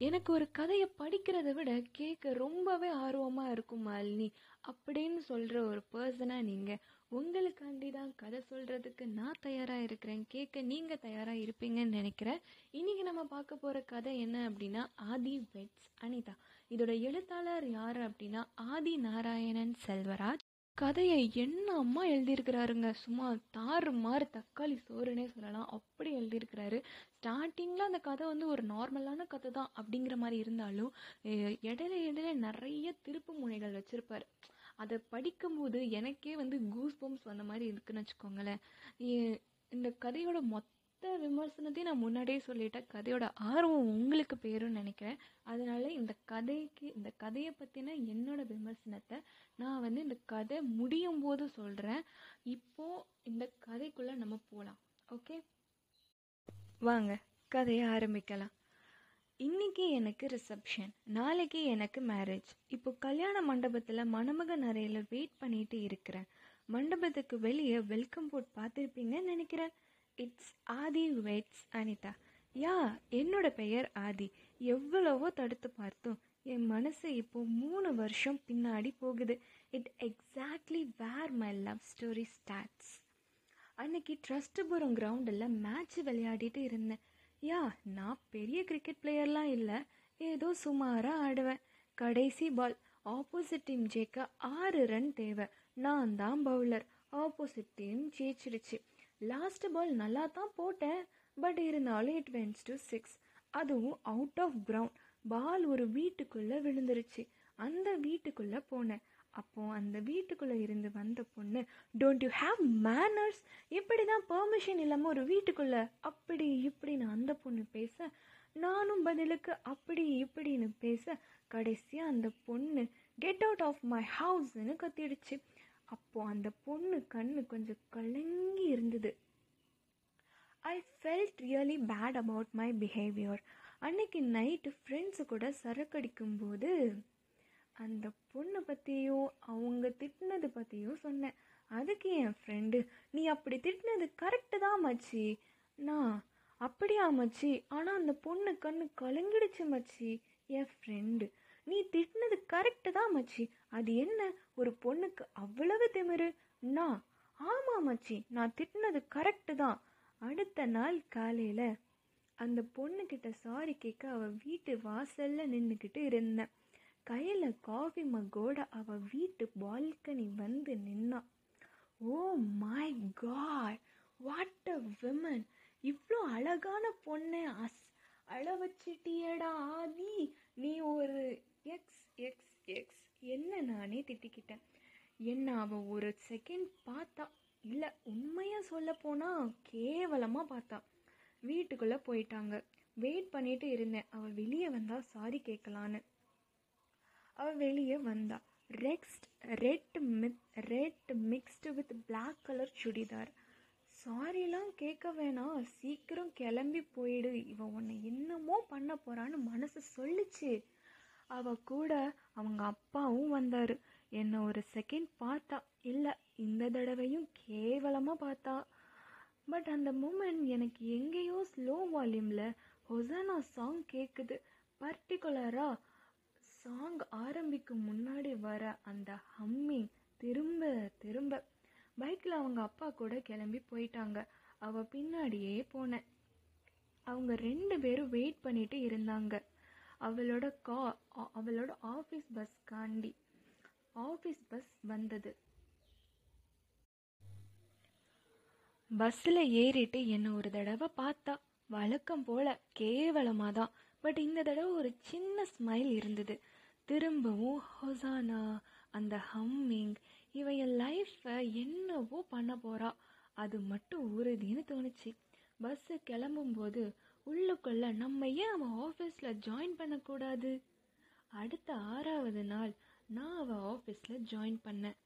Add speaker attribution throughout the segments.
Speaker 1: எனக்கு ஒரு கதையை படிக்கிறத விட கேட்க ரொம்பவே ஆர்வமாக இருக்கும் மாலினி. அப்படின்னு சொல்கிற ஒரு பர்சனாக நீங்கள் உங்களுக்காண்டி தான் கதை சொல்கிறதுக்கு நான் தயாராக இருக்கிறேன். கேட்க நீங்கள் தயாராக இருப்பீங்கன்னு நினைக்கிறேன். இன்றைக்கி நம்ம பார்க்க போகிற கதை என்ன அப்படின்னா ஆதி வெட்ஸ் அனிதா. இதோட எழுத்தாளர் யார் அப்படின்னா ஆதி நாராயணன் செல்வராஜ். கதையை என்ன அம்மா எழுதியிருக்கிறாருங்க? சும்மா தாறு மாறு தக்காளி சோறுனே சொல்லலாம். அப்படி எழுதியிருக்கிறாரு. ஸ்டார்டிங்கில் அந்த கதை வந்து ஒரு நார்மலான கதை தான் அப்படிங்கிற மாதிரி இருந்தாலும் இடையில இடையில நிறைய திருப்பு முனைகள் வச்சுருப்பார். அதை படிக்கும்போது எனக்கே வந்து கூஸ் பம்ப்ஸ் வந்த மாதிரி இருக்குன்னு வச்சுக்கோங்களேன். இந்த கதையோட மொத்த விமர்சனத்தையும் நான் முன்னாடியே சொல்லிட்டேன். கதையோட ஆர்வம் உங்களுக்கு பேருன்னு நினைக்கிறேன். அதனால இந்த கதைக்கு இந்த கதையை பற்றின என்னோட விமர்சனத்தை நான் வந்து இந்த கதை முடியும் போது சொல்கிறேன் இப்போது இந்த கதைக்குள்ளே நம்ம போகலாம் ஓகே? வாங்க கதையை ஆரம்பிக்கலாம். இன்னைக்கு எனக்கு ரிசப்ஷன் நாளைக்கு எனக்கு மேரேஜ் இப்போ கல்யாண மண்டபத்தில் மணமகன் அறையில் வெயிட் பண்ணிட்டு இருக்கிறேன். மண்டபத்துக்கு வெளியே வெல்கம் போர்ட் பார்த்துருப்பீங்கன்னு நினைக்கிறேன். இட்ஸ் ஆதி வெயிட்ஸ் அனிதா யா என்னோட பெயர் ஆதி எவ்வளவோ தடுத்து பார்த்தோம் என் மனசு இப்போ மூணு வருஷம் பின்னாடி போகுது. It exactly where my love story starts அன்னைக்கு ட்ரஸ்ட்புரம் கிரவுண்டில் மேட்ச் விளையாடிட்டு இருந்தேன். யா நான் பெரிய கிரிக்கெட் பிளேயர்லாம் இல்லை. ஏதோ சுமாராக ஆடுவேன். கடைசி பால் ஆப்போசிட் டீம் ஜெயிக்க ஆறு ரன் தேவை. நான் தான் பவுலர் ஆப்போசிட் டீம் ஜெயிச்சிடுச்சு. லாஸ்ட் பால் நல்லா தான் போட்டேன். பட் இருந்தாலும் இட் வென்ஸ் டு சிக்ஸ் அதுவும் அவுட் ஆஃப் கிரவுண்ட் பால் ஒரு வீட்டுக்குள்ளே விழுந்துருச்சு. அந்த வீட்டுக்குள்ளே போனேன். அப்போது அந்த வீட்டுக்குள்ளே இருந்து வந்த பொண்ணு டோன்ட் யூ ஹாவ் மேனர்ஸ் இப்படி தான் பெர்மிஷன் இல்லாமல் ஒரு வீட்டுக்குள்ளே. அப்படி இப்படின்னு அந்த பொண்ணு பேச நானும் பதிலுக்கு அப்படி இப்படின்னு பேச கடைசியாக அந்த பொண்ணு கெட் அவுட் ஆஃப் மை ஹவுஸ்னு கத்திடுச்சு. அப்போது அந்த பொண்ணு கண்ணு கொஞ்சம் கலங்கி இருந்தது. I felt really bad about my behaviour அன்னைக்கு நைட்டு ஃப்ரெண்ட்ஸு கூட சரக்கடிக்கும்போது அந்த பொண்ணை பற்றியும் அவங்க திட்டினது பற்றியும் சொன்னேன். அதுக்கு என் ஃப்ரெண்டு நீ அப்படி திட்டினது கரெக்டு தான் மச்சி. நான் அப்படியா மச்சி? ஆனால் அந்த பொண்ணு கண்ணு கலங்கிடுச்சு மச்சி. என் ஃப்ரெண்டு நீ திட்டினது கரெக்டு தான் மச்சி. அது என்ன? ஒரு பொண்ணுக்கு அவ்வளவு திமிரு? நான் ஆமாம் மச்சி. நான் திட்டினது கரெக்டு தான். அடுத்த நாள் காலையில் அந்த பொண்ணுக்கிட்ட சாரி கேட்க அவள் வீட்டு வாசலில் நின்றுக்கிட்டு இருந்தேன். கையில் காஃபி மகோட அவள் வீட்டு பால்கனி வந்து நின்னா ஓ my God what a women இவ்வளோ அழகான பொண்ணை அஸ் அழ வச்சிட்டியடா ஆதி. நீ ஒரு எக்ஸ் எக்ஸ் எக்ஸ் என்ன நானே திட்டிக்கிட்டேன். என்ன அவள் ஒரு செகண்ட் பார்த்தா இல்லை உண்மையாக சொல்ல போனால் கேவலமாக பார்த்தா. வீட்டுக்குள்ளே போயிட்டாங்க. வெயிட் பண்ணிட்டு இருந்தேன். அவள் வெளியே வந்தால் சாரி கேட்கலான்னு அவள் வெளியே வந்தா. ரெக்ஸ்ட் red myth red mixed with black colour churidar. சாரிலாம் கேட்க வேணாம். சீக்கிரம் கிளம்பி போயிடு. இவன் உன்னை என்னமோ பண்ண போறான்னு மனசு சொல்லிச்சு. அவ கூட அவங்க அப்பாவும் வந்தாரு. என்னை ஒரு செகண்ட் பார்த்தா. இல்லை இந்த தடவையும் கேவலமாக பார்த்தா. பட் அந்த மூமெண்ட் எனக்கு எங்கேயோ ஸ்லோ வால்யூமில் ஹொசானா சாங் கேட்குது பர்டிகுலராக சாங் ஆரம்பிக்கும் முன்னாடி வர அந்த ஹம்மிங் திரும்ப திரும்ப. பைக்கில் அவங்க அப்பா கூட கிளம்பி போயிட்டாங்க. அவ பின்னாடியே போனேன். அவங்க ரெண்டு பேரும் வெயிட் பண்ணிட்டு இருந்தாங்க. அவளோட கா அவளோட ஆஃபீஸ் பஸ்காண்டி ஆஃபீஸ் பஸ் வந்தது. பஸ்ஸில் ஏறிட்டு என்னை ஒரு தடவை பார்த்தா. வழக்கம் போல கேவலமாக தான் பட் இந்த தடவை ஒரு சின்ன ஸ்மைல் இருந்தது. திரும்பவும் ஹொசானா அந்த ஹம்மிங் இவ என் லைஃப்பை என்னவோ பண்ண போறா. அது மட்டும் உறுதின்னு தோணுச்சு. பஸ்ஸு கிளம்பும்போது உள்ளுக்குள்ள நம்ம ஏன் அவன் ஆஃபீஸில் ஜாயின் பண்ணக்கூடாது? அடுத்த ஆறாவது நாள் நான் அவள் ஆஃபீஸில் ஜாயின் பண்ணேன்.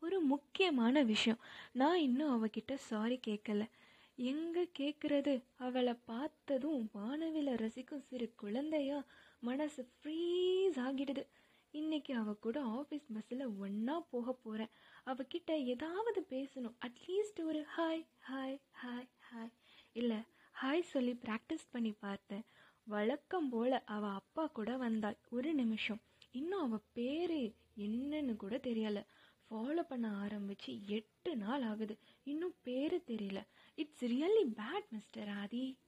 Speaker 1: ஒரு முக்கியமான விஷயம். நான் இன்னும் அவகிட்ட சாரி கேட்கல எங்க கேக்குறது? அவளை பார்த்ததும் வானவில ரசிக்கும் சிறு குழந்தையா மனசு ஃப்ரீஸ் ஆகிடுது. இன்னைக்கு அவ கூட ஆஃபீஸ் பஸ்ஸில் ஒன்றா போக போகிறேன் அவகிட்ட ஏதாவது பேசணும். அட்லீஸ்ட் ஒரு ஹாய் ஹாய் ஹாய் ஹாய் இல்லை ஹாய் சொல்லி ப்ராக்டிஸ் பண்ணி பார்த்தேன். வழக்கம் போல அவ அப்பா கூட வந்தாள். ஒரு நிமிஷம். இன்னும் அவ பேரு என்னன்னு கூட தெரியல. ஃபாலோ பண்ண ஆரம்பிச்சு எட்டு நாள் ஆகுது. இன்னும் பேரு தெரியல. It's really bad mister Aadhi.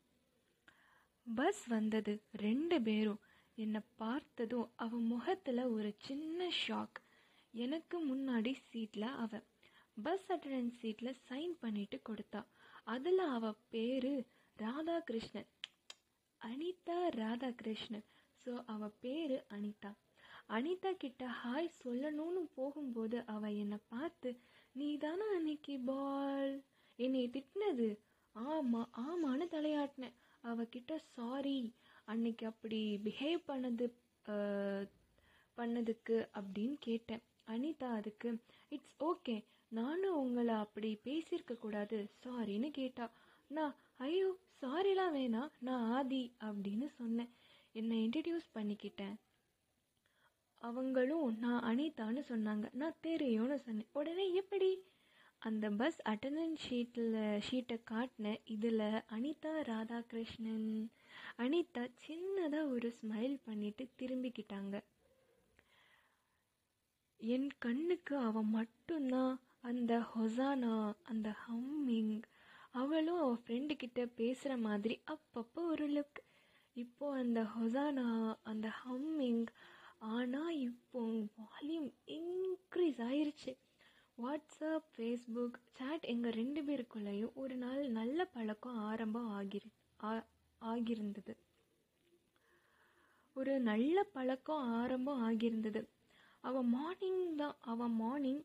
Speaker 1: Bus வந்தது ரெண்டு பேரும். என்னை பார்த்ததும் அவன் முகத்தில் ஒரு சின்ன ஷாக் எனக்கு முன்னாடி சீட்டில் அவன். பஸ் அட்டண்டன்ஸ் சீட்டில் சைன் பண்ணிட்டு கொடுத்தா. அதில் அவள் பேரு ராதாகிருஷ்ணன். அனிதா ராதாகிருஷ்ணன். ஸோ அவள் பேரு அனிதா. அனிதா கிட்ட ஹாய் சொல்லணும்னு போகும்போது அவ என்னை பார்த்து நீ தானே அன்னைக்கு பால்? என்னை திட்டினது? ஆமா ஆமான்னு தலையாட்டினேன். அவகிட்ட சாரி அன்னைக்கு அப்படி பிஹேவ் பண்ணது பண்ணதுக்கு அப்படின்னு கேட்டேன். அனிதா அதுக்கு இட்ஸ் ஓகே நானும் உங்களை அப்படி பேசியிருக்க கூடாது சாரின்னு கேட்டா நான் ஐயோ சாரிலாம் வேணாம் நான் ஆதி அப்படின்னு சொன்னேன். என்னை இன்ட்ரடியூஸ் பண்ணிக்கிட்டேன். அவங்களும் நான் அனிதான்னு சொன்னாங்க. நான் தெரியும்னு சொன்னேன். உடனே எப்படி? அந்த பஸ் அட்டண்டன்ஸ் ஷீட்டில் ஷீட்டை காட்டினேன் இதில் அனிதா ராதாகிருஷ்ணன். அனிதா சின்னதாக ஒரு ஸ்மைல் பண்ணிட்டு திரும்பிக்கிட்டாங்க. என் கண்ணுக்கு அவன் மட்டும்தான். அந்த ஹொசானா அந்த ஹம்மிங். அவளும் அவள் ஃப்ரெண்டு கிட்ட பேசுகிற மாதிரி அப்பப்போ ஒரு லுக் இப்போ அந்த ஹொசானா அந்த ஹம்மிங் ஆனால் இப்போ வால்யூம் இன்க்ரீஸ் ஆயிருச்சு. வாட்ஸ்அப் ஃபேஸ்புக் சேட் எங்கள் ரெண்டு பேருக்குள்ளேயும் ஒரு நாள் நல்ல பழக்கம் ஆரம்பம் ஆகிரு ஆ- ஆகியிருந்தது ஒரு நல்ல பழக்கம் ஆரம்பம் ஆகியிருந்தது அவன் மார்னிங் தான் அவன் மார்னிங்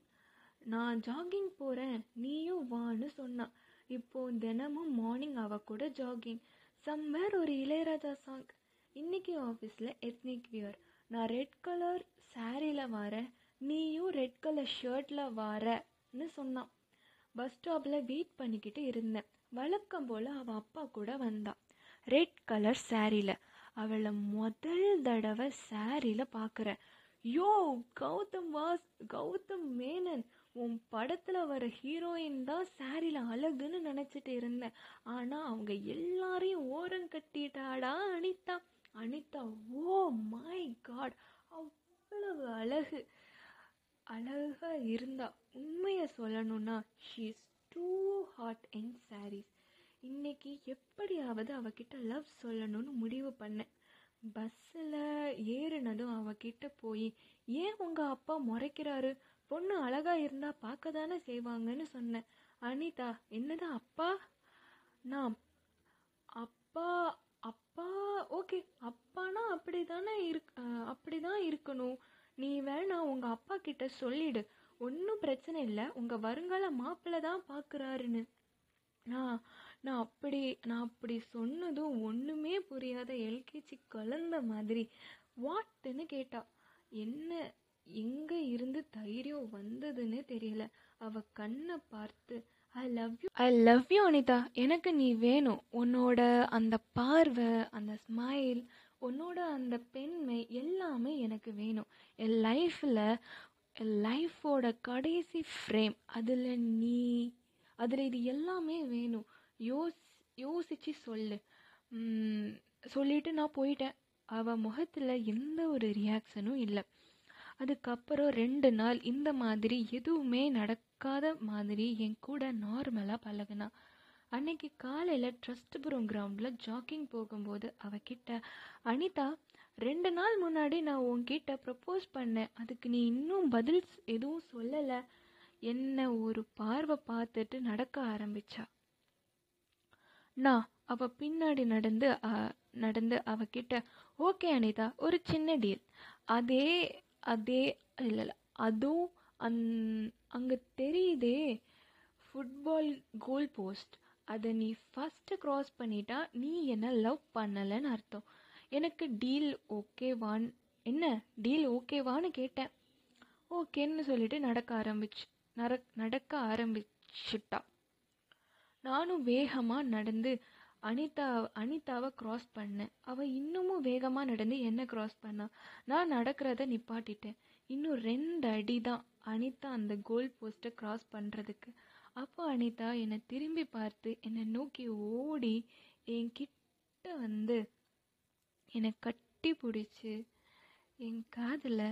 Speaker 1: நான் ஜாகிங் போகிறேன் நீயும் வான்னு சொன்னா. இப்போ தினமும் மார்னிங் அவ கூட ஜாகிங் சம்வேர் ஒரு இளையராஜா சாங் இன்னைக்கு ஆஃபீஸில் எத்னிக் வியர் நான் ரெட் கலர் சாரியில் வரேன். நீயும் ரெட் கலர் ஷர்ட்டில் வரன்னு சொன்னான். பஸ் ஸ்டாப்பில் வெயிட் பண்ணிக்கிட்டு இருந்தேன். வழக்கம் போல் அவள் அப்பா கூட வந்தான் ரெட் கலர் சாரியில் அவளை முதல் தடவை சாரியில் பார்க்குறேன் யோ கௌதம் வாஸ் கௌதம் மேனன் உன் படத்தில் வர ஹீரோயின் தான் சாரியில் அழகுன்னு நினச்சிட்டு இருந்தேன். ஆனால் அவங்க எல்லாரையும் ஓரம் கட்டிட்டாடா Anitha. Anitha oh my God அவ்வளவு அழகு. அழகாக இருந்தா உண்மையை சொல்லணும்னா she's too hot in saris இன்னைக்கு எப்படியாவது அவகிட்ட லவ் சொல்லணும்னு முடிவு பண்ணேன். பஸ்ஸில் ஏறினதும் அவகிட்ட போய் ஏன் உங்கள் அப்பா முறைக்கிறாரு? பொண்ணு அழகாக இருந்தால் பார்க்க தானே செய்வாங்கன்னு சொன்னேன். அனிதா என்னதான் அப்பா? நான் அப்பா அப்பா ஓகே அப்பானா அப்படி தானே இருக் அப்படிதான் இருக்கணும். நீ வேணா உங்க அப்பா கிட்ட சொல்லிடு. ஒன்றும் பிரச்சனை இல்லை. உங்க வருங்கால மாப்பிள்ளை தான் பார்க்குறாருன்னு நான் நான் அப்படி நான் அப்படி சொன்னதும் ஒன்றுமே புரியாத எல்கேஜி குழந்த மாதிரி. வாட்டுன்னு கேட்டா என்ன எங்கே இருந்து தைரியம் வந்ததுன்னு தெரியல. அவ கண்ணை பார்த்து I love you I love you Anitha எனக்கு நீ வேணும். உன்னோட அந்த பார்வை அந்த ஸ்மைல் உன்னோட அந்த பெண்மை எல்லாமே எனக்கு வேணும். என் லைஃப்பில் என் லைஃபோட கடைசி ஃப்ரேம் அதில் நீ அதில் இது எல்லாமே வேணும். யோஸ் யோசிச்சு சொல்லு. சொல்லிட்டு நான் போயிட்டேன். அவள் முகத்தில் எந்த ஒரு ரியாக்ஷனும் இல்லை. அதுக்கப்புறம் ரெண்டு நாள் இந்த மாதிரி எதுவுமே நடக்காத மாதிரி என் கூட நார்மலாக பழகுனா. அன்னைக்கு காலையில் ட்ரஸ்ட்புரம் கிரவுண்டில் ஜாக்கிங் போகும்போது அவகிட்ட அனிதா ரெண்டு நாள் முன்னாடி நான் உன்கிட்ட ப்ரப்போஸ் பண்ணேன். அதுக்கு நீ இன்னும் பதில் எதுவும் சொல்லலை. என்ன ஒரு பார்வை பார்த்துட்டு நடக்க ஆரம்பிச்சா? நான் அவ பின்னாடி நடந்து நடந்து அவகிட்ட ஓகே அனிதா ஒரு சின்ன டீல் அதே அதே இல்லை இல்லை அதுவும் அந் அங்கே தெரியுதே ஃபுட்பால் கோல் போஸ்ட் அதை நீ ஃபஸ்ட்டு க்ராஸ் பண்ணிட்டா நீ என்ன லவ் பண்ணலைன்னு அர்த்தம். எனக்கு டீல் ஓகேவான் என்ன? டீல் ஓகேவான்னு கேட்டேன். ஓகேன்னு சொல்லிட்டு நடக்க ஆரம்பிச்சு நர நடக்க ஆரம்பிச்சுட்டா. நானும் வேகமாக நடந்து அனிதா அனிதாவை க்ராஸ் பண்ணேன். அவள் இன்னமும் வேகமாக நடந்து என்ன க்ராஸ் பண்ணா? நான் நடக்கிறத நிப்பாட்டிட்டேன். இன்னும் ரெண்டு அடி தான் அனிதா அந்த கோல் போஸ்ட்டை க்ராஸ் பண்ணுறதுக்கு அப்போ அனிதா என்னை திரும்பி பார்த்து என்னை நோக்கி ஓடி என் கிட்ட வந்து என்னை கட்டி பிடிச்சி என் காதில்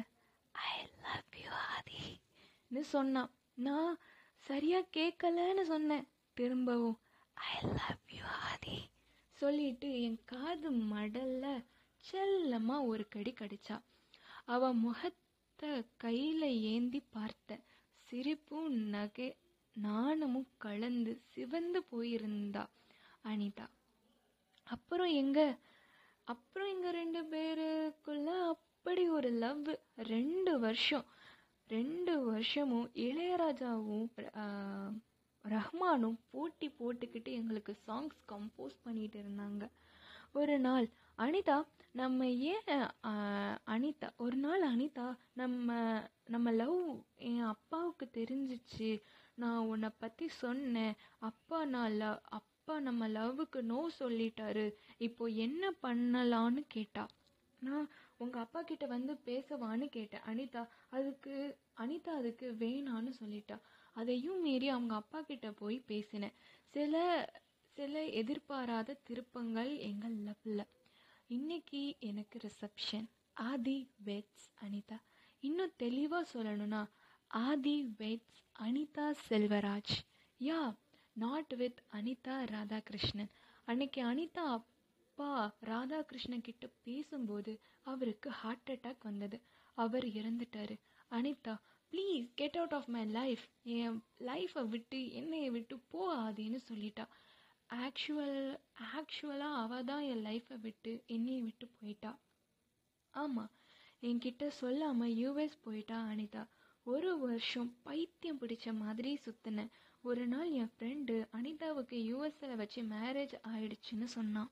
Speaker 1: ஐ லவ் யூ ஆதின்னு சொன்னான். நான் சரியாக கேட்கலன்னு சொன்னேன். திரும்பவும் ஐ லவ் ஆதி சொல்லிட்டு என் காது மடல்ல செல்லமாக ஒரு கடி கடிச்சா. அவ முகத்தை கையில் ஏந்தி பார்த்த. சிரிப்பும் நகை நாணமும் கலந்து சிவந்து போயிருந்தா அனிதா. அப்புறம் எங்க? அப்புறம் எங்க ரெண்டு பேருக்குள்ள அப்படி ஒரு லவ். ரெண்டு வருஷம். ரெண்டு வருஷமும் இளையராஜாவும் ரஹ்மானும் போட்டி போட்டுக்கிட்டு எங்களுக்கு சாங்ஸ் கம்போஸ் பண்ணிட்டு இருந்தாங்க. ஒரு நாள் அனிதா நம்ம ஏன் அனிதா ஒரு நாள் அனிதா நம்ம நம்ம லவ் என் அப்பாவுக்கு தெரிஞ்சிச்சு. நான் உன்னை பற்றி சொன்னேன். அப்பா நான் லவ் அப்பா நம்ம லவ்வுக்கு நோ சொல்லிட்டாரு. இப்போ என்ன பண்ணலான்னு கேட்டா நான் உங்கள் அப்பா கிட்ட வந்து பேசவான்னு கேட்டேன் அனிதா அதுக்கு அனிதா அதுக்கு வேணான்னு சொல்லிட்டா. அதையும் மீறி அவங்க அப்பா கிட்ட போய் பேசினேன் சில சில எதிர்பாராத திருப்பங்கள் எங்கள் லவ்ல. இன்னைக்கு எனக்கு ரிசப்ஷன் ஆதி வெட்ஸ் அனிதா. இன்னும் தெளிவாக சொல்லணும்னா Aadhi weds Anitha Selvaraj. Yeah not with Anitha Radhakrishnan. அன்னைக்கு அனிதா அப்பா ராதாகிருஷ்ணன் கிட்ட பேசும்போது அவருக்கு ஹார்ட் அட்டாக் வந்தது. அவர் இறந்துட்டாரு. Anitha please get out of my life என் லைஃப்பை விட்டு என்னைய விட்டு போகாதேன்னு சொல்லிட்டா. ஆக்சுவல் ஆக்சுவலாக அவள் தான் என் லைஃப்பை விட்டு என்னையை விட்டு போயிட்டா. ஆமாம் என்கிட்ட சொல்லாமல் யூஎஸ் போயிட்டா அனிதா. ஒரு வருஷம் பைத்தியம் பிடிச்ச மாதிரி சுற்றினேன் ஒரு நாள் என் ஃப்ரெண்டு அனிதாவுக்கு யூஎஸ்ல வச்சு மேரேஜ் ஆயிடுச்சுன்னு சொன்னான்.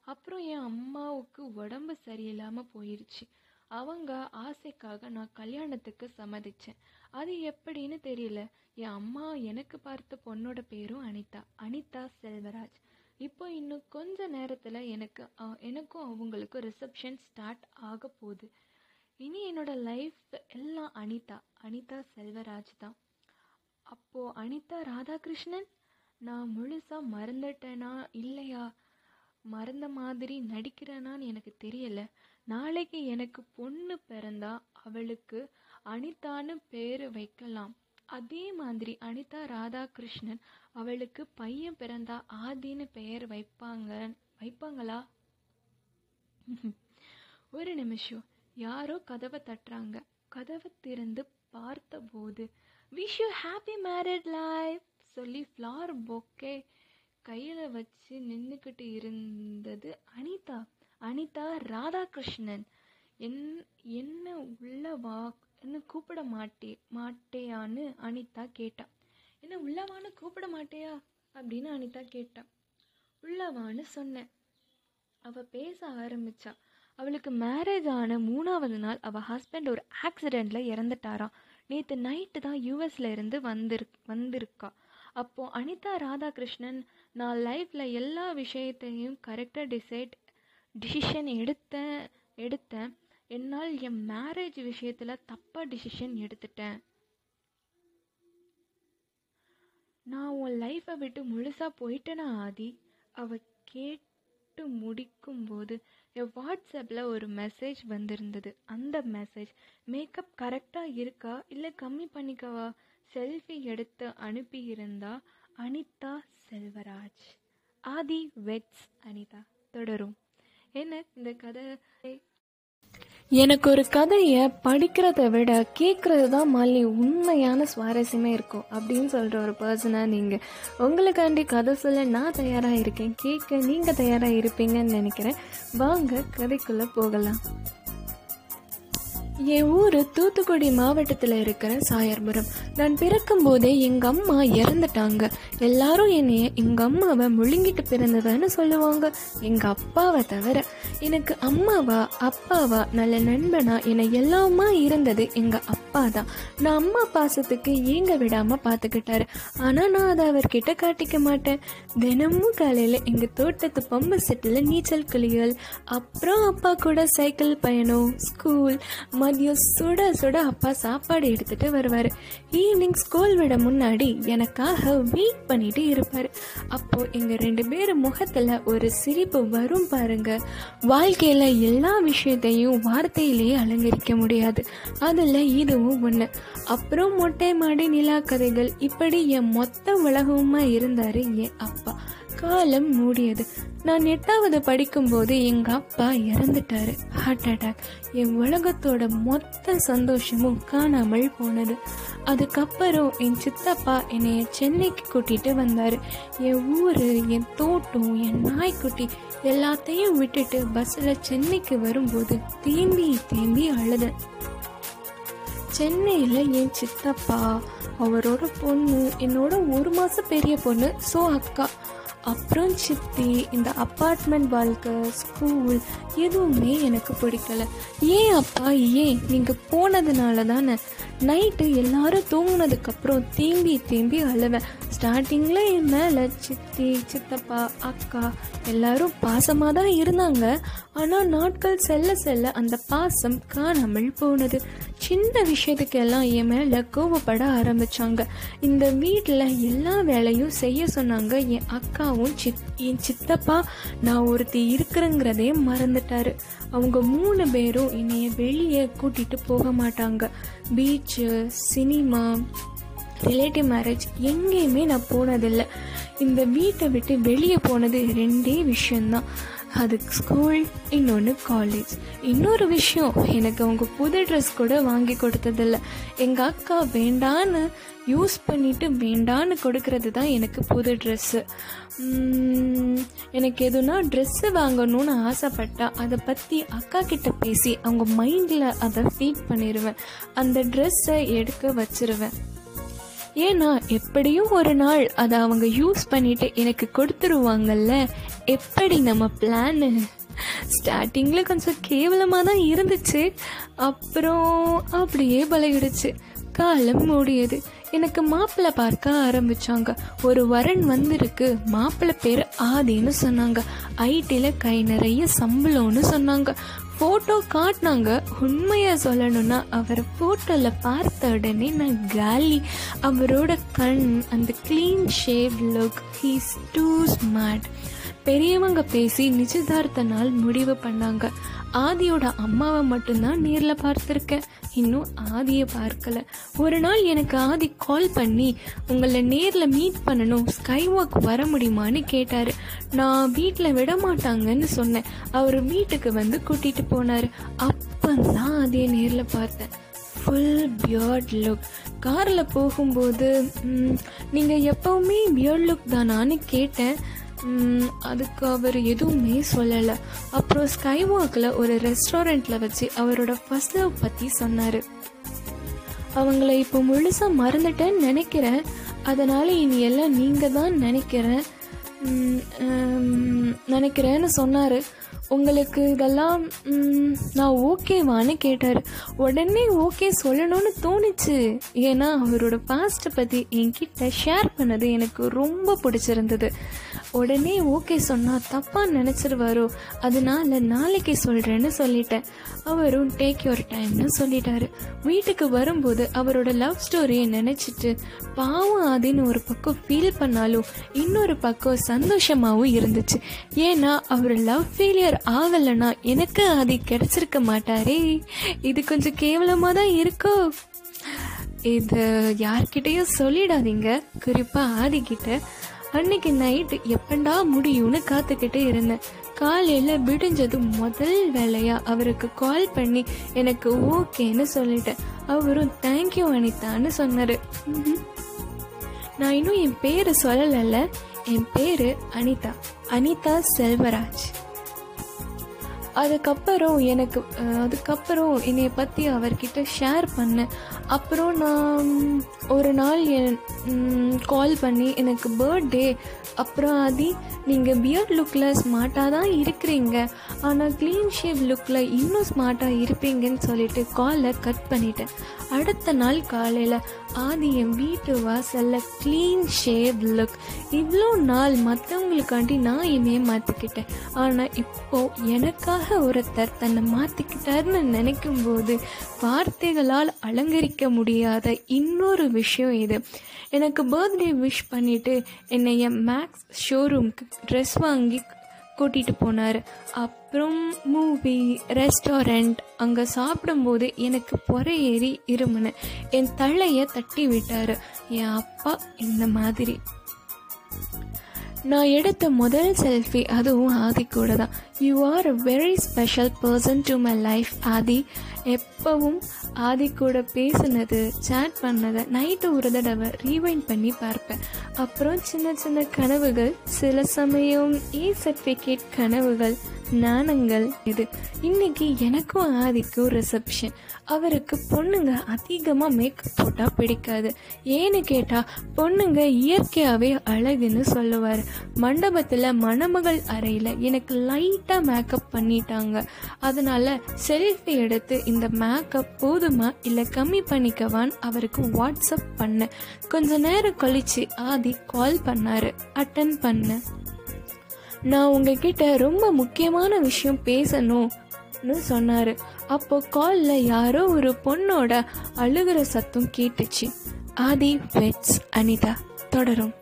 Speaker 1: அப்புறம் என் அம்மாவுக்கு உடம்பு சரியில்லாமல் போயிருச்சு. அவங்க ஆசைக்காக நான் கல்யாணத்துக்கு சம்மதிச்சேன். அது எப்படின்னு தெரியல. என் அம்மா எனக்கு பார்த்த பொண்ணோட பேரும் அனிதா. அனிதா செல்வராஜ். இப்போ இன்னும் கொஞ்ச நேரத்தில் எனக்கு எனக்கும் அவங்களுக்கும் ரிசப்ஷன் ஸ்டார்ட் ஆக போகுது. இனி என்னோட லைஃப் எல்லாம் அனிதா. அனிதா செல்வராஜ் தான். அப்போது அனிதா ராதாகிருஷ்ணன்? நான் முழுசாக மறந்துட்டேனா? இல்லையா? மறந்த மாதிரி நடிக்கிறேனான்னு எனக்கு தெரியல. நாளைக்கு எனக்கு பொண்ணு பிறந்தா அவளுக்கு அனிதான்னு பேரு வைக்கலாம். அதே மாதிரி அனிதா ராதாகிருஷ்ணன் அவளுக்கு பையன் பிறந்தா ஆதின்னு பெயர் வைப்பாங்க வைப்பாங்களா? ஒரு நிமிஷம். யாரோ கதவை தட்டுறாங்க. கதவை திறந்து பார்த்தபோது wish you happy married life சொல்லி ஃப்ளார் பொக்கே கையில் வச்சு நின்றுக்கிட்டு இருந்தது அனிதா. அனிதா ராதாகிருஷ்ணன். என் என்ன உள்ள வான்னு கூப்பிட மாட்டே மாட்டேயான்னு அனிதா கேட்டா. என்ன உள்ளவான்னு கூப்பிட மாட்டேயா? அப்படின்னு அனிதா கேட்டா. உள்ளவான்னு சொன்னேன். அவ பேச ஆரம்பிச்சா. அவளுக்கு மேரேஜ் ஆன மூணாவது நாள் அவ ஹஸ்பண்ட் ஒரு ஆக்சிடெண்ட்ல இறந்துட்டாராம் நேற்று நைட்டு தான் யூஎஸ்ல இருந்து வந்திரு வந்திருக்கா. அப்போ அனிதா ராதாகிருஷ்ணன் நான் லைஃப்பில் எல்லா விஷயத்தையும் கரெக்டாக டிசைட் டிசிஷன் எடுத்தேன் எடுத்தேன். என்னால் என் மேரேஜ் விஷயத்தில் தப்பாக டிசிஷன் எடுத்துட்டேன். நான் உன் லைஃப்பை விட்டு முழுசாக போயிட்டேனா ஆதி? அவ கேட்டு முடிக்கும்போது என் வாட்ஸ்அப்பில் ஒரு மெசேஜ் வந்திருந்தது. அந்த மெசேஜ் மேக்கப் கரெக்டாக இருக்கா? இல்லை கம்மி பண்ணிக்கவா? செல்ஃபி எடுத்து அனுப்பியிருந்தா அனிதா செல்வராஜ். ஆதி வெட்ஸ் அனிதா. தொடரும். என்ன இந்த கதை? எனக்கு ஒரு கதையை படிக்கிறத விட கேட்குறது தான் மல்லி உண்மையான சுவாரஸ்யமே இருக்கும் அப்படின்னு சொல்கிற ஒரு பர்சனாக நீங்கள் உங்களுக்காண்டி கதை சொல்ல நான் தயாராக இருக்கேன் கேட்க நீங்கள் தயாராக இருப்பீங்கன்னு நினைக்கிறேன். வாங்க கதைக்குள்ளே போகலாம். என் ஊர் தூத்துக்குடி மாவட்டத்தில் இருக்கிற சாயர்புரம். நான் பிறக்கும் போதே எங்கள் அம்மா இறந்துட்டாங்க. எல்லாரும் என்னைய எங்கள் அம்மாவை முழுங்கிட்டு பிறந்ததான்னு சொல்லுவாங்க. எங்கள் அப்பாவை தவிர எனக்கு அம்மாவா அப்பாவா நல்ல நண்பனா என எல்லாமா இருந்தது எங்கள் அப்பா தான். நான் அம்மா பாசத்துக்கு ஏங்க விடாமல் பார்த்துக்கிட்டாரு ஆனால் நான் அதை அவர்கிட்ட காட்டிக்க மாட்டேன். தினமும் காலையில் எங்கள் தோட்டத்து பம்பு செட்டில் நீச்சல் குளிகள் அப்புறம் அப்பா கூட சைக்கிள் பயணம் ஸ்கூல் மதியம் சுட சுட அப்பா சாப்பாடு எடுத்துகிட்டு வருவார். ஈவினிங் ஸ்கூல் விட முன்னாடி எனக்காக வெயிட் பண்ணிட்டு இருப்பார். அப்போது எங்கள் ரெண்டு பேர் முகத்தில் ஒரு சிரிப்பு வரும் பாருங்க. வாழ்க்கையில் எல்லா விஷயத்தையும் வார்த்தையிலேயே அலங்கரிக்க முடியாது. அதில் இதுவும் ஒன்று அப்புறம் மொட்டை மாடி நிலா கதைகள். இப்படி என் மொத்த உலகமா இருந்தார் என் அப்பா. காலம் மூடியது. நான் எட்டாவது படிக்கும்போது எங்கள் அப்பா இறந்துட்டாரு. ஹார்ட் அட்டாக் என் உலகத்தோட மொத்த சந்தோஷமும் காணாமல் போனது. அதுக்கப்புறம் என் சித்தப்பா என்னை சென்னைக்கு கூட்டிட்டு வந்தாரு. என் ஊர் என் தோட்டம் என் நாய்க்குட்டி எல்லாத்தையும் விட்டுட்டு பஸ்ஸில் சென்னைக்கு வரும்போது தேம்பி தேம்பி அழுதேன். சென்னையில் என் சித்தப்பா அவரோட பொண்ணு என்னோட ஒரு மாதம் பெரிய பொண்ணு ஸோ அக்கா. அப்புறம் சித்தி இந்த அப்பார்ட்மெண்ட் வாழ்க்கை ஸ்கூல் எதுவுமே எனக்கு பிடிக்கல. ஏன் அப்பா ஏன்? நீங்கள் போனதுனால தானே. நைட்டு எல்லாரும் தூங்கினதுக்கப்புறம் தேம்பி தேம்பி அழுவேன் ஸ்டார்டிங்கில் என் மேலே சித்தி சித்தப்பா அக்கா எல்லாரும் பாசமாக தான் இருந்தாங்க. ஆனால் நாட்கள் செல்ல செல்ல அந்த பாசம் காணாமல் போனது. சின்ன விஷயத்துக்கெல்லாம் என் மேலே கோவப்பட ஆரம்பித்தாங்க இந்த வீட்டில் எல்லா வேலையும் செய்ய சொன்னாங்க. என் அக்காவும் சித் என் சித்தப்பா நான் ஒருத்தி இருக்கிறேங்கிறதே மறந்துட்டாரு. அவங்க மூணு பேரும் என்னைய வெளியே கூட்டிகிட்டு போக மாட்டாங்க. பீச்சு சினிமா ரிலேட்டிவ் மேரேஜ் எங்கேயுமே நான் போனதில்லை. இந்த வீட்டை விட்டு வெளியே போனது ரெண்டே விஷயந்தான் அது ஸ்கூல் இன்னொன்று காலேஜ் இன்னொரு விஷயம் எனக்கு அவங்க புது ட்ரெஸ் கூட வாங்கி கொடுத்ததில்ல. எங்கள் அக்கா வேண்டான்னு யூஸ் பண்ணிட்டு வேண்டான்னு கொடுக்கறது தான் எனக்கு புது ட்ரெஸ்ஸு எனக்கு எதுனா ட்ரெஸ்ஸு வாங்கணும்னு ஆசைப்பட்டா அதை பற்றி அக்கா கிட்ட பேசி அவங்க மைண்டில் அதை ஃபீட் பண்ணிடுவேன் அந்த ட்ரெஸ்ஸை எடுக்க வச்சிருவேன். ஏன்னா எப்படியும் ஒரு நாள் அதை அவங்க யூஸ் பண்ணிட்டு எனக்கு கொடுத்துருவாங்கல்ல எப்படி நம்ம பிளானு ஸ்டார்டிங்கில் கொஞ்சம் கேவலமாக தான் இருந்துச்சு. அப்புறம் அப்படியே பழகிடுச்சு. காலம் மூடியது. எனக்கு மாப்பிள்ளை பார்க்க ஆரம்பித்தாங்க ஒரு வரன் வந்திருக்கு. மாப்பிள்ளை பேர் ஆதின்னு சொன்னாங்க. ஐடியில் கை நிறைய சம்பளம்னு சொன்னாங்க. ஃபோட்டோ காட்டினாங்க. உண்மையாக சொல்லணும்னா அவரை ஃபோட்டோவில் பார்த்த உடனே நான் காலி. அவரோட கண் அந்த clean shave look he's too smart பெரியவங்க பேசி நிச்சயதார்த்த நாள் முடிவு பண்ணாங்க. ஆதியோட அம்மாவை மட்டும்தான் நேரில் பார்த்துருக்கேன். இன்னும் ஆதியை பார்க்கல. ஒரு நாள் எனக்கு ஆதி கால் பண்ணி உங்களை நேரில் மீட் பண்ணணும் ஸ்கை வாக் வர முடியுமான்னு கேட்டார். நான் வீட்டில் விட மாட்டாங்கன்னு சொன்னேன். அவர் வீட்டுக்கு வந்து கூட்டிகிட்டு போனார். அப்பந்தான் ஆதியை நேரில் பார்த்தேன். ஃபுல் பியர்ட் லுக் காரில் போகும்போது நீங்கள் எப்போவுமே பியர்ட் லுக் தானான்னு கேட்டேன். அதுக்கு அவர் எதுவுமே சொல்லலை. அப்புறம் ஸ்கை வாக்கில் ஒரு ரெஸ்டாரண்ட்டில் வச்சு அவரோட ஃபர்ஸ்ட் லவ் பற்றி சொன்னார். அவங்கள இப்போ முழுசாக மறந்துட்டேன்னு நினைக்கிறேன். அதனால் இனி எல்லாம் நீங்கள் தான் நினைக்கிறேன் நினைக்கிறேன்னு சொன்னார். உங்களுக்கு இதெல்லாம் நான் ஓகேவான்னு கேட்டார். உடனே ஓகே சொல்லணும்னு தோணுச்சு. ஏன்னா அவரோட பாஸ்ட்டை பற்றி என்கிட்ட ஷேர் பண்ணது எனக்கு ரொம்ப பிடிச்சிருந்தது. உடனே ஓகே சொன்னால் தப்பாக நினச்சிருவாரோ? அதனால நாளைக்கு சொல்கிறேன்னு சொல்லிட்டேன். அவரும் டேக் யுவர் டைம்னு சொல்லிட்டாரு. வீட்டுக்கு வரும்போது அவரோட லவ் ஸ்டோரியை நினச்சிட்டு பாவம் ஆதின்னு ஒரு பக்கம் ஃபீல் பண்ணாலும் இன்னொரு பக்கம் சந்தோஷமாகவும் இருந்துச்சு. ஏன்னா அவர் லவ் ஃபெயிலியர் ஆகலைன்னா எனக்கு அது கிடைச்சிருக்க மாட்டாரே. இது கொஞ்சம் கேவலமாக தான் இருக்கோ? இது யார்கிட்டயும் சொல்லிடாதீங்க. குறிப்பாக ஆதிக்கிட்ட அன்னைக்கு நைட்டு எப்பண்டா முடியும்னு காத்துக்கிட்டு இருந்தேன். காலையில் விடிஞ்சது முதல் வேலையாக அவருக்கு கால் பண்ணி எனக்கு ஓகேன்னு சொல்லிட்டேன். அவரும் தேங்க்யூ அனிதான்னு சொன்னார். நான் இன்னும் என் பேர் சொல்லலைல்ல என் பேர் அனிதா. அனிதா செல்வராஜ். அதுக்கப்புறம் எனக்கு அதுக்கப்புறம் என்னைய பற்றி அவர்கிட்ட ஷேர் பண்ணேன். அப்புறம் நான் ஒரு நாள் என் கால் பண்ணி எனக்கு பர்த்டே அப்புறம் ஆதி நீங்கள் பியர்ட் லுக்கில் ஸ்மார்ட்டாக தான் இருக்கிறீங்க. ஆனால் க்ளீன் ஷேப் லுக்கில் இன்னும் ஸ்மார்ட்டாக இருப்பீங்கன்னு சொல்லிட்டு காலை கட் பண்ணிட்டேன். அடுத்த நாள் காலையில் ஆதி என் வீட்டு வாசலில் க்ளீன் ஷேப் லுக் இவ்வளோ நாள் மற்றவங்களுக்காண்டி நான் என்னையே மாற்றிக்கிட்டேன் ஆனால் இப்போது எனக்காக ஒருத்தர் தன்னை மாற்றிக்கிட்டாருன்னு நினைக்கும் போது வார்த்தைகளால் அலங்கரிக்க முடியாத இன்னொரு விஷயம் இது. எனக்கு பர்த்டே விஷ் பண்ணிவிட்டு என்னைய மேக்ஸ் ஷோரூம்க்கு ட்ரெஸ் வாங்கி கூட்டிகிட்டு போனார். அப்புறம் மூவி ரெஸ்டாரண்ட் அங்கே சாப்பிடும்போது எனக்கு பொறை ஏறி இருமுனேன் என் தலையை தட்டி விட்டார். என் அப்பா இந்த மாதிரி. நான் எடுத்த முதல் செல்ஃபி அதுவும் ஆதி கூட தான். You are a very special person to my life Aadhi எப்பவும் ஆதி கூட பேசுனது சேட் பண்ணதை நைட்டு ஒரு தடவை ரீவைண்ட் பண்ணி பார்ப்பேன். அப்புறம் சின்ன சின்ன கனவுகள் சில சமயம் e ஏ சர்டிஃபிகேட் கனவுகள் நாணங்கள் இது. இன்னைக்கு எனக்கும் ஆதிக்கும் ரிசப்ஷன் அவருக்கு பொண்ணுங்க அதிகமாக மேக்கப் போட்டால் பிடிக்காது. ஏன்னு கேட்டால் பொண்ணுங்க இயற்கையாகவே அழகுன்னு சொல்லுவார். மண்டபத்தில் மணமகள் அறையில் எனக்கு லைட்டாக மேக்கப் பண்ணிட்டாங்க. அதனால் செல்ஃபி எடுத்து இந்த மேக்கப் போதுமா இல்லை கம்மி பண்ணிக்கவான்னு அவருக்கு வாட்ஸ்அப் பண்ணேன் கொஞ்ச நேரம் கழித்து ஆதி கால் பண்ணார். அட்டன் பண்ணேன் நான் உங்ககிட்ட ரொம்ப முக்கியமான விஷயம் பேசணும்னு சொன்னார். அப்போ காலில் யாரோ ஒரு பொண்ணோட அழுகிற சத்தம் கேட்டுச்சு. ஆதி வெட்ஸ் அனிதா தொடரும்.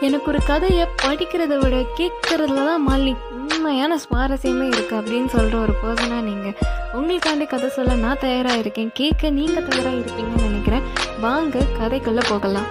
Speaker 1: எனக்கு ஒரு கதையை படிக்கிறத விட கேட்கறதுல தான் மாலினி உண்மையான சுவாரஸ்யமே இருக்குது அப்படின்னு சொல்கிற ஒரு பர்சனாக நீங்கள் உங்களுக்காண்டி கதை சொல்ல நான் தயாராக இருக்கேன். கேட்க நீங்கள் தயாராக இருப்பீங்கன்னு நினைக்கிறேன். வாங்க கதைக்குள்ளே போகலாம்.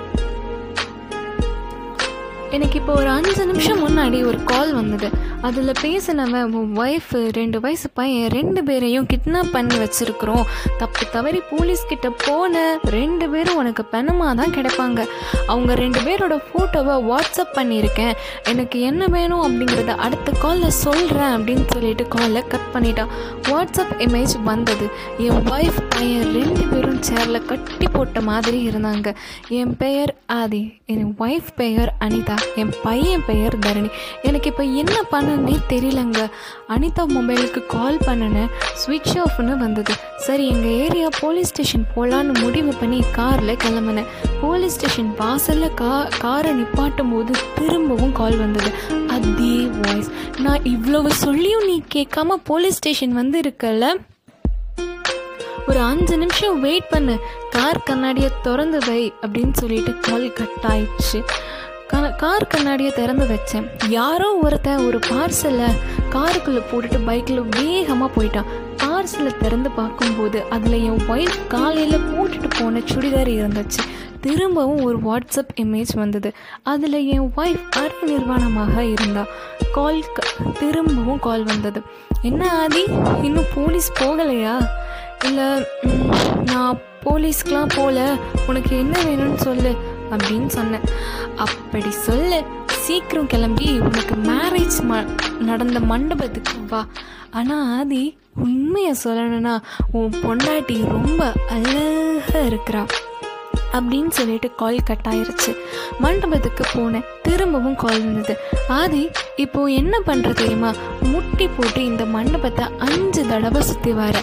Speaker 1: எனக்கு இப்போ ஒரு அஞ்சு நிமிஷம் முன்னாடி ஒரு கால் வந்தது. அதில் பேசினவன் உன் ஒய்ஃபு ரெண்டு வயசு பையன் ரெண்டு பேரையும் கிட்னாப் பண்ணி வச்சுருக்குறோம். தப்பு தவறி போலீஸ்கிட்ட போன ரெண்டு பேரும் உனக்கு பெணமாக தான் கிடைப்பாங்க. அவங்க ரெண்டு பேரோட ஃபோட்டோவை வாட்ஸ்அப் பண்ணியிருக்கேன். எனக்கு என்ன வேணும் அப்படிங்கிறத அடுத்த காலில் சொல்கிறேன் அப்படின்னு சொல்லிட்டு காலில் கட் பண்ணிட்டான். வாட்ஸ்அப் இமேஜ் வந்தது. என் ஒய்ஃப் பையன் ரெண்டு பேரும் சேரில் கட்டி போட்ட மாதிரி இருந்தாங்க. என் பெயர் ஆதி என் ஒய்ஃப் பெயர் அனிதா என் பையன் பெயர் தரணி. எனக்கு இப்போ என்ன என்னன்னே தெரியலங்க. அனிதா மொபைலுக்கு கால் பண்ணினேன் ஸ்விட்ச் ஆஃப்னு வந்தது. சரி எங்கள் ஏரியா போலீஸ் ஸ்டேஷன் போகலான்னு முடிவு பண்ணி காரில் கிளம்புனேன் போலீஸ் ஸ்டேஷன் வாசலில் கா காரை நிப்பாட்டும் போது திரும்பவும் கால் வந்தது. அதே வாய்ஸ் நான் இவ்வளவு சொல்லியும் நீ கேட்காம போலீஸ் ஸ்டேஷன் வந்து இருக்கல ஒரு அஞ்சு நிமிஷம் வெயிட் பண்ணு. கார் கண்ணாடியை திறந்து வை அப்படின்னு சொல்லிட்டு கால் கட் ஆயிடுச்சு. கார் கண்ணாடியை திறந்து வச்சேன். யாரோ ஒருத்தன் ஒரு பார்சலை காருக்குள்ளே போட்டுட்டு பைக்கில் வேகமாக போயிட்டான். பார்சலை திறந்து பார்க்கும்போது அதில் என் ஒய்ஃப் காலையில் போட்டுட்டு போன சுடிதார் இருந்துச்சு. திரும்பவும் ஒரு வாட்ஸ்அப் இமேஜ் வந்தது. அதில் என் ஒய்ஃப் அரை நிர்வாணமாக இருந்தா. கால் திரும்பவும் கால் வந்தது. என்ன ஆதி? இன்னும் போலீஸ் போகலையா? இல்லை நான் போலீஸ்க்கெலாம் போகல உனக்கு என்ன வேணும்னு சொல்லு. அப்படின்னு சொன்னேன். அப்படி சொல்லு. சீக்கிரம் கிளம்பி உனக்கு மேரேஜ் ம நடந்த மண்டபத்துக்கு வா. ஆனால் ஆதி உண்மையை சொல்லணும்னா உன் பொண்டாட்டி ரொம்ப அழகாக இருக்கிறா அப்படின்னு சொல்லிட்டு கால் கட் ஆயிருச்சு. மண்டபத்துக்கு போனேன். திரும்பவும் கால் வந்தது. ஆதி இப்போ என்ன பண்ணுற தெரியுமா? முட்டி போட்டு இந்த மண்டபத்தை அஞ்சு தடவை சுற்றி வர.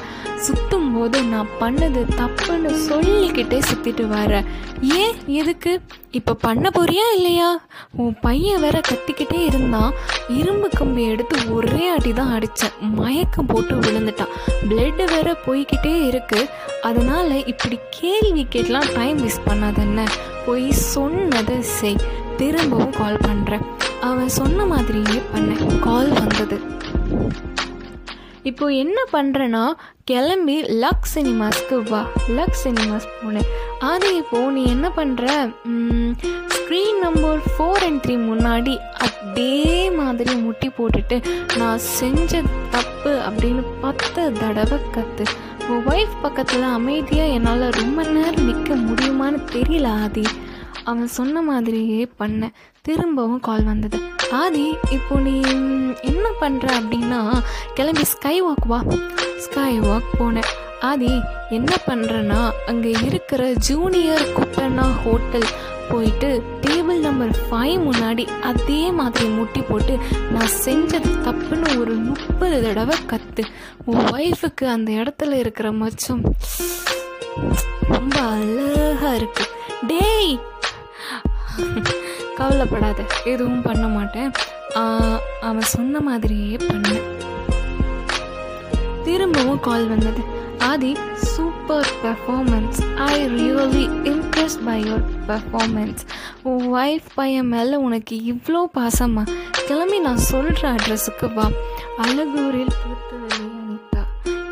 Speaker 1: போது நான் பண்ணது தப்புன்னு சொல்லிக்கிட்டே சுற்றிட்டு வரேன் ஏன் எதுக்கு? இப்போ பண்ண போறியா இல்லையா? உன் பையன் வேற கத்திக்கிட்டே இருந்தான். இரும்பு கம்பி எடுத்து ஒரே அடி தான் அடித்தேன் மயக்கம் போட்டு விழுந்துட்டான். பிளட்டு வேற போய்கிட்டே இருக்கு. அதனால இப்படி கேள்வி கேட்கலாம் டைம் வேஸ்ட் பண்ணாதென்ன போய் சொன்னதை செய். திரும்பவும் கால் பண்ணுறேன் அவன் சொன்ன மாதிரியே பண்ணேன். கால் வந்தது. இப்போ என்ன பண்ணுறேன்னா கிளம்பி லக் சினிமாஸ்க்கு வா. லக் சினிமாஸ் போனேன். அது இப்போ நீ என்ன பண்ணுற screen number four and three முன்னாடி அதே மாதிரி முட்டி போட்டுட்டு நான் செஞ்ச தப்பு அப்படின்னு பத்து தடவை கற்று உன் ஒய்ஃப் பக்கத்தில் அமைதியாக என்னால் ரொம்ப நேரம் நிற்க முடியுமான்னு தெரியல ஆதி. அவன் சொன்ன மாதிரியே பண்ணேன். திரும்பவும் கால் வந்தது. ஆதி இப்போ நீ என்ன பண்ணுற அப்படின்னா கிளம்பி ஸ்கை வாக் வா. ஸ்கை வாக் போனேன். ஆதி என்ன பண்ணுறேன்னா அங்கே இருக்கிற ஜூனியர் குப்பண்ணா ஹோட்டல் போயிட்டு டேபிள் நம்பர் ஃபைவ் முன்னாடி அதே மாதிரி முட்டி போட்டு நான் செஞ்சது தப்புன்னு ஒரு முப்பது தடவை கத்து. உன் ஒய்ஃபுக்கு அந்த இடத்துல இருக்கிற மச்சம் ரொம்ப அழகா இருக்கு. டேய்! கவலைப்படாத எதுவும் பண்ண மாட்டேன். அவன் சொன்ன மாதிரியே பண்ணேன் திரும்பவும் கால் வந்தது. Aadhi super performance I really impress by your performance உன் ஒய்ஃப் பையன் மேலே உனக்கு இவ்வளோ பாசமா? கிளம்பி நான் சொல்கிற அட்ரஸுக்கு வா. அழகூரில் பூத்தவளே அனிதா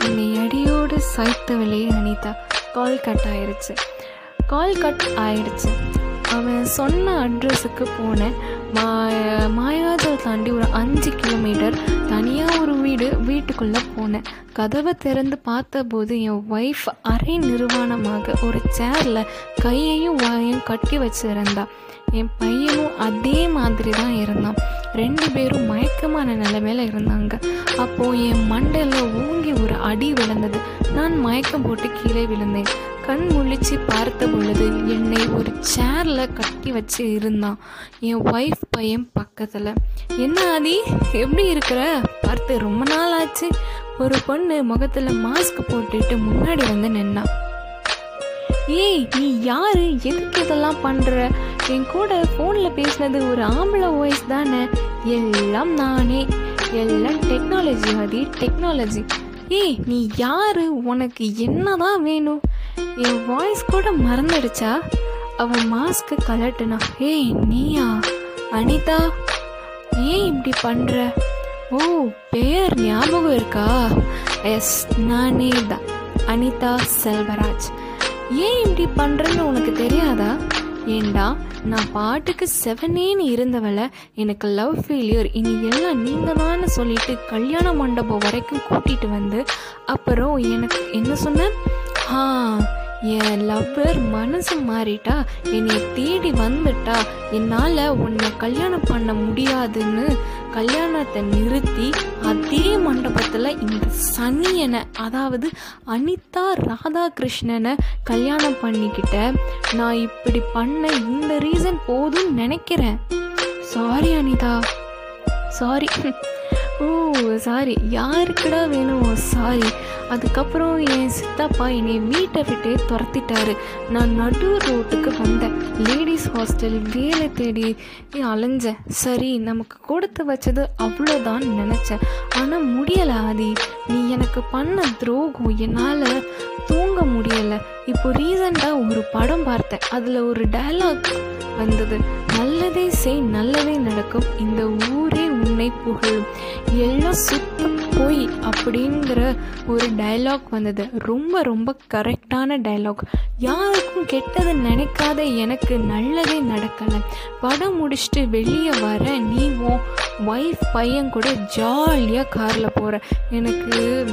Speaker 1: என்னை அடியோடு சாய்த்தவளே அனிதா கால் கட் ஆயிடுச்சு கால் கட் ஆயிடுச்சு அவன் சொன்ன அட்ரஸுக்கு போனேன். மா மாயாஜல் தாண்டி ஒரு அஞ்சு கிலோமீட்டர் தனியாக ஒரு வீடு வீட்டுக்குள்ளே போனேன். கதவை திறந்து பார்த்தபோது என் ஒய்ஃப் அரை நிர்வாணமாக ஒரு சேரில் கையையும் வாயையும் கட்டி வச்சுருந்தா. என் பையனும் அதே மாதிரி தான் இருந்தான். ரெண்டு பேரும் மயக்கமான நிலைமையில இருந்தாங்க. அப்போ என் மண்டையில் ஓங்கி ஒரு அடி விழுந்தது. நான் மயக்கம் போட்டு கீழே விழுந்தேன். கண் முழிச்சு பார்த்த பொழுது என்னை ஒரு சேர்ல கட்டி வச்சு இருந்தான். என் ஒய்ஃப் பையன் பக்கத்துல. என்ன ஆதி எப்படி இருக்கிற? பார்த்து ரொம்ப நாள் ஆச்சு ஒரு பொண்ணு முகத்துல மாஸ்க் போட்டுட்டு முன்னாடி வந்து நின்னான். ஏய் நீ யாரு? எதுக்கு இதெல்லாம் பண்ற? என் கூட ஃபோன்ல பேசினது ஒரு ஆம்பளை வாய்ஸ் தானே? எல்லாம் நானே. எல்லாம் டெக்னாலஜி அது டெக்னாலஜி ஏய் நீ யாரு? உனக்கு என்னதான் வேணும்? என் வாய்ஸ் கூட மறந்துடுச்சா? அவன் மாஸ்க்கு கலட்டுனா ஏய் நீயா? அனிதா? ஏன் இப்படி பண்ற? ஓ பேர் ஞாபகம் இருக்கா? எஸ் நானே தான். அனிதா செல்வராஜ். ஏன் இப்படி பண்றேன்னு உனக்கு தெரியாதா? ஏண்டா நான் பாட்டுக்கு செவனேன்னு இருந்தவளை எனக்கு லவ் ஃபெயிலியர் இனி எல்லாம் நீங்கள் தான் சொல்லிட்டு கல்யாண மண்டபம் வரைக்கும் கூட்டிகிட்டு வந்து அப்புறம் எனக்கு என்ன சொன்னேன் ஆ என் லவ்வர் மனசு மாறிட்டா என்னை தேடி வந்துட்டா. என்னால் உன்னை கல்யாணம் பண்ண முடியாதுன்னு கல்யாணத்தை நிறுத்தி அதே மண்டபத்தில் இந்த சனியனை அதாவது அனிதா ராதாகிருஷ்ணனை கல்யாணம் பண்ணிக்கிட்ட நான் இப்படி பண்ண இந்த ரீசன் போதும்னு நினைக்கிறேன். Sorry Anitha. Sorry oh sorry யாருக்குடா வேணும்? சாரி அதுக்கப்புறம் என் சித்தப்பா என்னை வீட்டை விட்டே துரத்திட்டாரு. நான் நடு ரோட்டுக்கு வந்தேன். லேடிஸ் ஹாஸ்டல் வேலை தேடி அலைஞ்சேன். சரி நமக்கு கொடுத்து வச்சது அவ்வளோதான் நினச்சேன். ஆனால் முடியலை ஆதி. நீ எனக்கு பண்ண துரோகம் என்னால் தூங்க முடியலை. இப்போ ரீசண்டாக ஒரு படம் பார்த்தேன். அதில் ஒரு டயலாக் வந்தது. நல்லதே செய் நல்லதே நடக்கும். இந்த ஊரே உன்னை புகழும். எல்லாம் சுத்தம் போய் அப்படிங்கிற ஒரு டயலாக் வந்தது. ரொம்ப ரொம்ப கரெக்டான டயலாக் யாருக்கும் கெட்டது நினைக்காத எனக்கு நல்லதே நடக்கலை. படம் முடிச்சுட்டு வெளியே வர நீ உன் ஒய்ஃப் பையன் கூட ஜாலியாக காரில் போகிற எனக்கு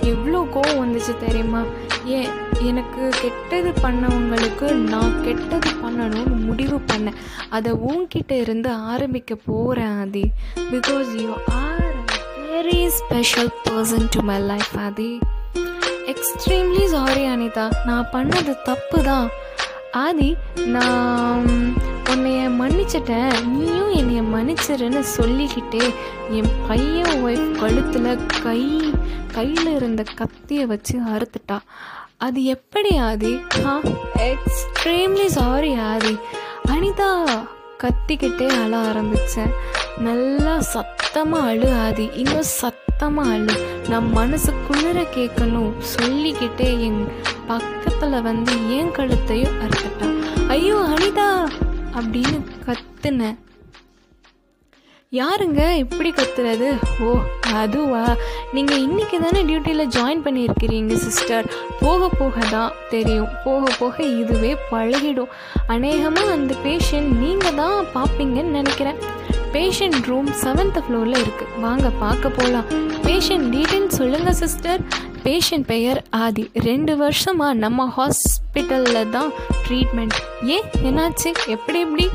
Speaker 1: எவ்வளோ கோவம் வந்துச்சு தெரியுமா? ஏன் எனக்கு கெட்டது பண்ணவங்களுக்கு நான் கெட்டது பண்ணணும்னு முடிவு பண்ணேன். அதை உன்கிட்ட இருந்து ஆரம்பிக்க போகிறேன் Aadhi. Because you are very special person to my life Aadhi extremely sorry Anitha நான் பண்ணது தப்பு தான் ஆதி நான் உன்னைய மன்னிச்சிட்டேன். நீயும் என்னைய மன்னிச்சிருன்னு சொல்லிக்கிட்டே என் பையன் ஒய்ஃப் கழுத்தில் கை கையில் இருந்த கத்தியை வச்சு அறுத்துட்டா. அது எப்படி ஆதி ஆ எக்ஸ்ட்ரீம்லி சாரி ஆதி அனிதா கத்திக்கிட்டே அழ ஆரம்பித்தேன் நல்லா சத்தமாக அழு ஆதி. இன்னும் சத்தமாக அழு. நான் மனசுக்குள்ளிர கேட்கணும். சொல்லிக்கிட்டே என் பக்கத்தில் வந்து என் கழுத்தையும் அறுத்துட்டான் ஐயோ அனிதா! அப்படின்னு கத்துனேன் யாருங்க இப்படி கத்துறது? ஓ அதுவா? நீங்கள் இன்னைக்கு தானே டியூட்டியில் ஜாயின் பண்ணியிருக்கிறீங்க சிஸ்டர். போக போக தான் தெரியும். போக போக இதுவே பழகிடும். அநேகமாக அந்த பேஷண்ட் நீங்கள் தான் பார்ப்பீங்கன்னு நினைக்கிறேன். பேஷண்ட் ரூம் செவன்த் ஃப்ளோரில் இருக்குது வாங்க பார்க்க போகலாம் பேஷண்ட் டீட்டெயில் சொல்லுங்கள் சிஸ்டர் பேஷண்ட் பெயர் ஆதி. ரெண்டு வருஷமாக நம்ம ஹாஸ்பிட்டலில் தான் ட்ரீட்மெண்ட் ஏன்? என்னாச்சு? எப்படி எப்படி?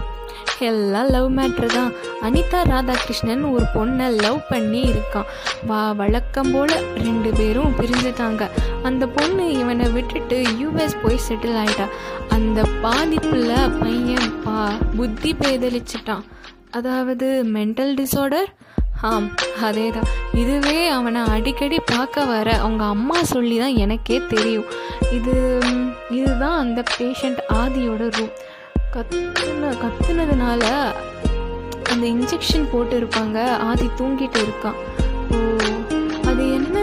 Speaker 1: எல்லாம் லவ் மேட்ரு தான். அனிதா ராதாகிருஷ்ணன் ஒரு பொண்ணை லவ் பண்ணி இருக்கான். வா வழக்கம் போல் ரெண்டு பேரும் பிரிஞ்சுட்டாங்க. அந்த பொண்ணு இவனை விட்டுட்டு யூஎஸ் போய் செட்டில் ஆயிட்டா. அந்த பாதிப்பில் பையன் பா புத்தி பேதலிச்சிட்டான். அதாவது மென்டல் டிஸார்டர் ஆம் அதே தான் இதுவே அவனை அடிக்கடி பார்க்க வர அவங்க அம்மா சொல்லி தான் எனக்கே தெரியும். இது இதுதான் அந்த பேஷண்ட் ஆதியோட ரூம் கத்துன கத்துனதுனால அந்த இன்ஜெக்ஷன் போட்டு இருப்பாங்க ஆதி தூங்கிட்டு இருக்கான். ஓ அது என்ன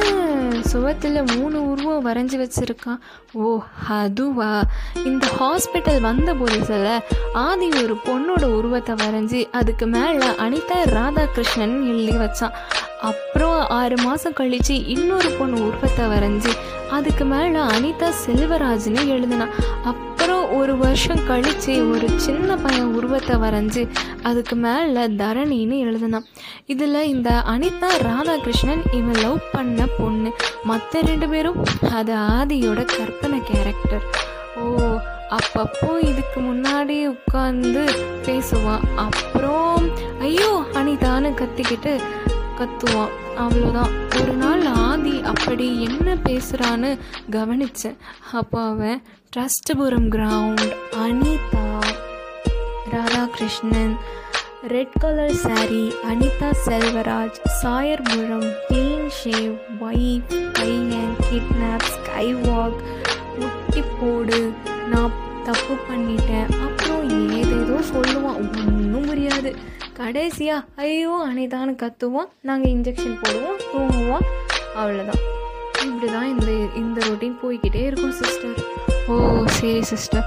Speaker 1: சுவத்தில் மூணு உருவம் வரைஞ்சி வச்சுருக்கான். ஓ அதுவா? இந்த ஹாஸ்பிட்டல் வந்த புதுசில் ஆதி ஒரு பொண்ணோட உருவத்தை வரைஞ்சி அதுக்கு மேலே அனிதா ராதாகிருஷ்ணன் எழுதி வச்சான். அப்புறம் ஆறு மாதம் கழித்து இன்னொரு பொண்ணு உருவத்தை வரைஞ்சி அதுக்கு மேலே அனிதா செல்வராஜ்னு எழுதினான் அப் அப்புறம் ஒரு வருஷம் கழித்து ஒரு சின்ன பையன் உருவத்தை வரைஞ்சி அதுக்கு மேலே தரணின்னு எழுதினான். இதில் இந்த அனிதா ராதாகிருஷ்ணன் இவன் லவ் பண்ண பொண்ணு. மற்ற ரெண்டு பேரும் அது ஆதியோட கற்பனை கேரக்டர் ஓ அப்பப்போ இதுக்கு முன்னாடி உட்காந்து பேசுவான். அப்புறம் ஐயோ அனிதான்னு கத்திக்கிட்டு கத்துவான். அவ்வளோதான் ஒரு நாள் ஆதி அப்படி என்ன பேசுகிறான்னு கவனிச்சேன். அப்போ அவன் Trustpuram ground Anitha Radhakrishnan red colour sari Anitha Selvaraj Sawyerpuram clean shave wife பையன் கிட்னாப் ஸ்கை வாக் முட்டி போடு நான் தப்பு பண்ணிட்டேன். அப்புறம் ஏதேதோ சொல்லுவான். ஒன்றும் புரியாது. கடைசியா ஐயோ அனிதான்னு கத்துவோம். நாங்கள் இன்ஜெக்ஷன் போடுவோம் தூங்குவோம். அவ்வளோதான் இப்படி தான் இந்த இந்த ரொட்டீன் போய்கிட்டே இருக்கும் சிஸ்டர் ஓ சரி சிஸ்டர்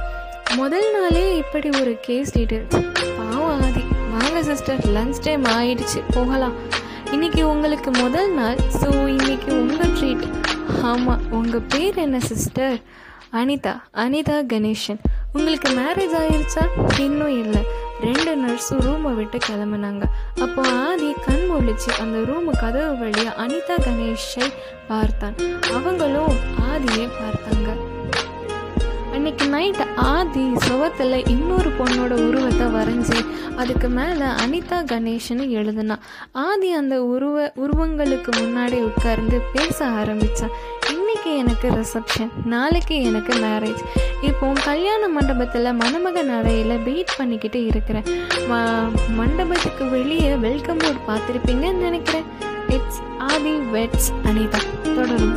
Speaker 1: முதல் நாளே இப்படி ஒரு கேஸ் டீட்டெயில்ஸ் பாவம் ஆதி. வாங்க சிஸ்டர் லன்ச் டைம் ஆயிடுச்சு. போகலாம். இன்னைக்கு உங்களுக்கு முதல் நாள். ஸோ இன்னைக்கு உங்கள் ட்ரீட் ஆமாம் உங்கள் பேர் என்ன சிஸ்டர் அனிதா. அனிதா கணேஷன் உங்களுக்கு மேரேஜ் ஆயிடுச்சா இன்னும் இல்லை. ரெண்டு நர்ஸும் ரூமை விட்டு கிளம்புனாங்க. அப்போ ஆதி கண் முழிச்சு அந்த ரூமு கதவு வழியா அனிதா கணேஷை பார்த்தான். அவங்களும் ஆதியை பார்த்தாங்க. அன்னைக்கு நைட் ஆதி சுவத்தில் இன்னொரு பொண்ணோட உருவத்தை வரைஞ்சி அதுக்கு மேலே அனிதா கணேஷ்னு எழுதுனா. ஆதி அந்த உருவ உருவங்களுக்கு முன்னாடி உட்கார்ந்து பேச ஆரம்பித்தான் இன்னைக்கு எனக்கு ரிசப்ஷன் நாளைக்கு எனக்கு மேரேஜ் இப்போ கல்யாண மண்டபத்தில் மணமகன் அறையில் வெயிட் பண்ணிக்கிட்டு இருக்கிறேன் மண்டபத்துக்கு வெளியே வெல்கம் போர்டு பார்த்துருப்பீங்கன்னு நினைக்கிறேன். It's Aadhi weds Anitha. தொடரும்.